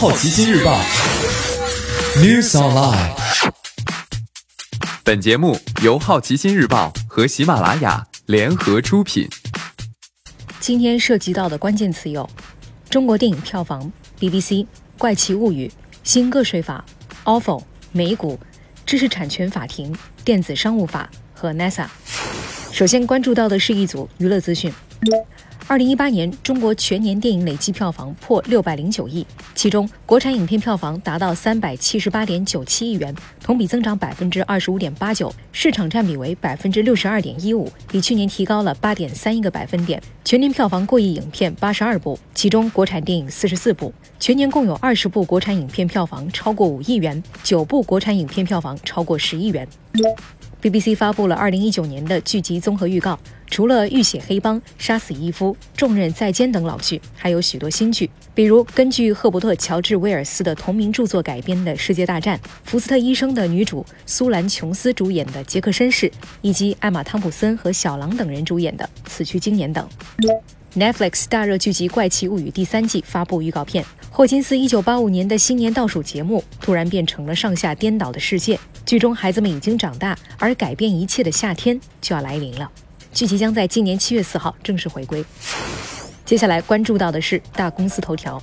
好奇心日报》News Online。本节目由好奇心日报和喜马拉雅联合出品。今天涉及到的关键词有：中国电影票房、BBC、怪奇物语、新个税法、ofo、美股、知识产权法庭、电子商务法和 NASA。首先关注到的是一组娱乐资讯。二零一八年，中国全年电影累计票房破六百零九亿，其中国产影片票房达到三百七十八点九七亿元，同比增长百分之二十五点八九，市场占比为百分之六十二点一五，比去年提高了八点三一个百分点。全年票房过亿影片八十二部，其中国产电影四十四部，全年共有二十部国产影片票房超过五亿元，九部国产影片票房超过十亿元。BBC 发布了2019年的剧集综合预告，除了《浴血黑帮》《杀死伊夫》《重任在肩》等老剧，还有许多新剧，比如根据赫伯特·乔治·威尔斯的同名著作改编的《世界大战》，福斯特医生的女主苏兰·琼斯主演的《杰克绅士》，以及艾玛·汤普森和小狼等人主演的《此去经年》等。Netflix 大热剧集《怪奇物语》第三季发布预告片，霍金斯1985年的新年倒数节目突然变成了上下颠倒的世界。剧中孩子们已经长大，而改变一切的夏天就要来临了。剧集将在今年七月四号正式回归。接下来关注到的是大公司头条：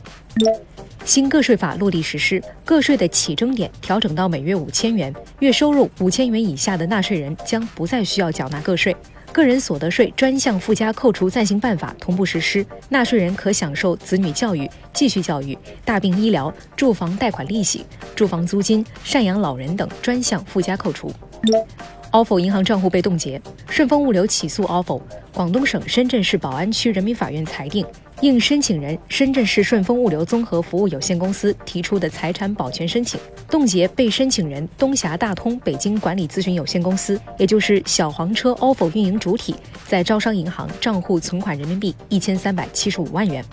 新个税法落地实施，个税的起征点调整到每月五千元，月收入五千元以下的纳税人将不再需要缴纳个税。个人所得税专项附加扣除暂行办法同步实施，纳税人可享受子女教育、继续教育、大病医疗、住房贷款利息、住房租金、赡养老人等专项附加扣除。Ofo 银行账户被冻结，顺丰物流起诉 ofo，广东省深圳市宝安区人民法院裁定，应申请人深圳市顺丰物流综合服务有限公司提出的财产保全申请，冻结被申请人东峡大通北京管理咨询有限公司，也就是小黄车 ofo 运营主体，在招商银行账户存款人民币一千三百七十五万元。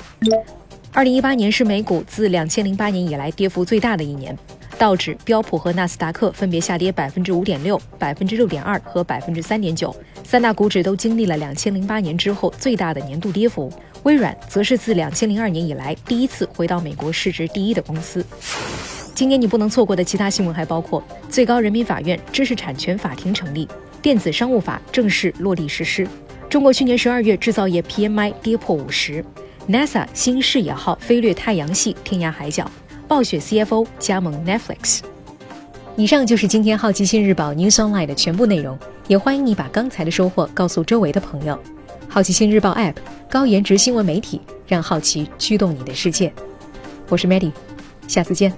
二零一八年是美股自两千零八年以来跌幅最大的一年。道指、标普和纳斯达克分别下跌百分之五点六、百分之六点二和百分之三点九，三大股指都经历了两千零八年之后最大的年度跌幅。微软则是自两千零二年以来第一次回到美国市值第一的公司。今年你不能错过的其他新闻还包括：最高人民法院知识产权法庭成立，电子商务法正式落地实施；中国去年十二月制造业 PMI 跌破五十；NASA 新视野号飞掠太阳系天涯海角。暴雪 CFO 加盟 Netflix。以上就是今天好奇心日报 News Online 的全部内容，也欢迎你把刚才的收获告诉周围的朋友。好奇心日报 App 高颜值新闻媒体，让好奇驱动你的世界。我是 Maddie，下次见。